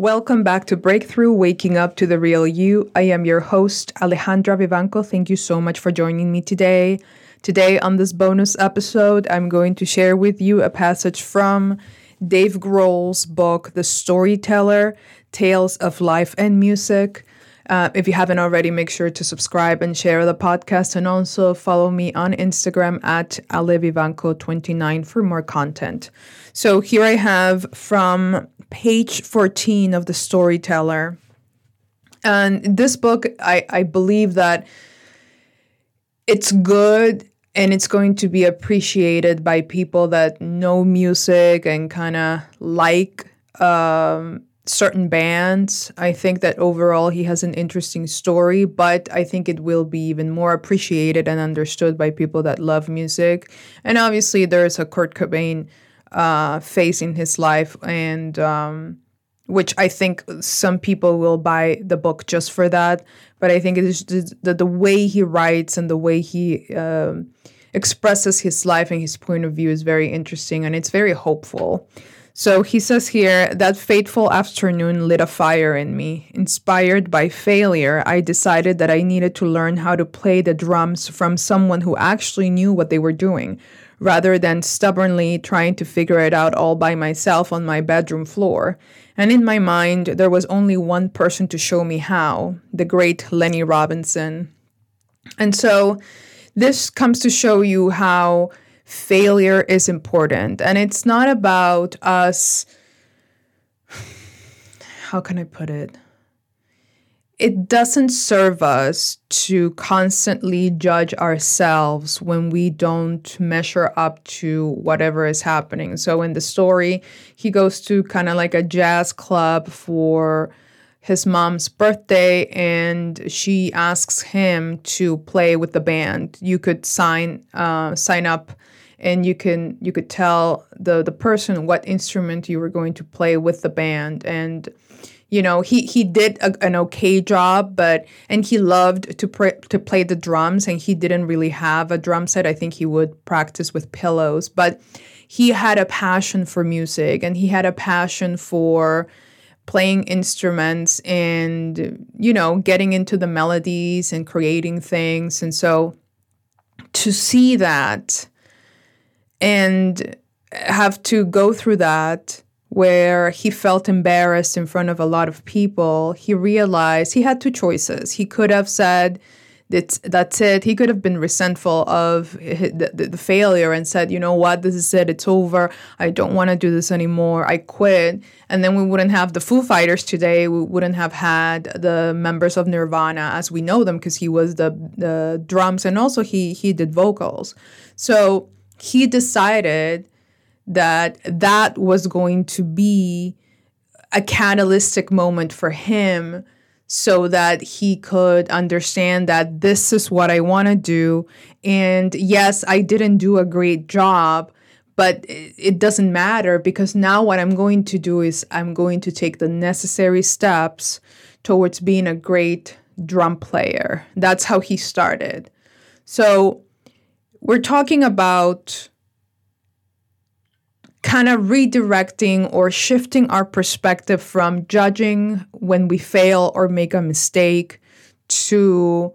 Welcome back to Breakthrough Waking Up to the Real You. I am your host, Alejandra Vivanco. Thank you so much for joining me today. Today, on this bonus episode, I'm going to share with you a passage from Dave Grohl's book, The Storyteller Tales of Life and Music. Uh, if you haven't already, make sure to subscribe and share the podcast, and also follow me on Instagram at alevivanco29 for more content. So here I have from page 14 of The Storyteller. And this book, I, I believe that it's good and it's going to be appreciated by people that know music and kind of like um, certain bands. I think that overall he has an interesting story, but I think it will be even more appreciated and understood by people that love music. And obviously, there's a Kurt Cobain uh, phase in his life, and um, which I think some people will buy the book just for that. But I think it is the, the way he writes and the way he um, expresses his life and his point of view is very interesting, and it's very hopeful. So he says here that fateful afternoon lit a fire in me. Inspired by failure, I decided that I needed to learn how to play the drums from someone who actually knew what they were doing, rather than stubbornly trying to figure it out all by myself on my bedroom floor. And in my mind, there was only one person to show me how the great Lenny Robinson. And so this comes to show you how failure is important. And it's not about us. How can I put it? It doesn't serve us to constantly judge ourselves when we don't measure up to whatever is happening. So in the story, he goes to kind of like a jazz club for his mom's birthday and she asks him to play with the band. You could sign uh, sign up and you can you could tell the the person what instrument you were going to play with the band. And you know he he did a, an okay job but and he loved to pr- to play the drums and he didn't really have a drum set. I think he would practice with pillows. But he had a passion for music and he had a passion for playing instruments and you know getting into the melodies and creating things. And so to see that and have to go through that where he felt embarrassed in front of a lot of people, he realized he had two choices. He could have said, that's, that's it. He could have been resentful of the, the, the failure and said, you know what, this is it, it's over. I don't want to do this anymore. I quit. And then we wouldn't have the Foo Fighters today. We wouldn't have had the members of Nirvana as we know them because he was the, the drums and also he, he did vocals. So he decided that that was going to be a catalytic moment for him so that he could understand that this is what I want to do. And yes, I didn't do a great job, but it doesn't matter because now what I'm going to do is I'm going to take the necessary steps towards being a great drum player. That's how he started. So we're talking about kind of redirecting or shifting our perspective from judging when we fail or make a mistake to,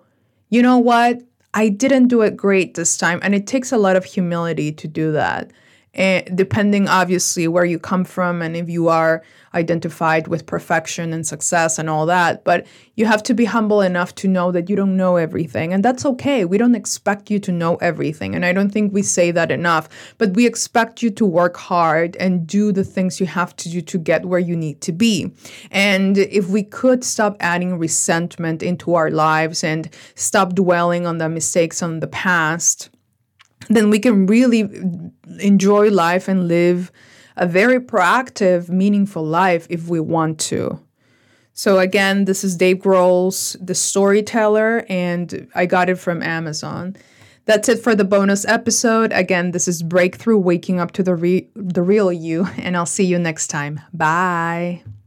you know what, I didn't do it great this time. And it takes a lot of humility to do that. And depending, obviously, where you come from and if you are identified with perfection and success and all that. But you have to be humble enough to know that you don't know everything. And that's okay. We don't expect you to know everything. And I don't think we say that enough. But we expect you to work hard and do the things you have to do to get where you need to be. And if we could stop adding resentment into our lives and stop dwelling on the mistakes on the past, then we can really enjoy life and live a very proactive, meaningful life if we want to. So again, this is Dave Grohl's The Storyteller, and I got it from Amazon. That's it for the bonus episode. Again, this is Breakthrough Waking Up to the, re- the Real You, and I'll see you next time. Bye.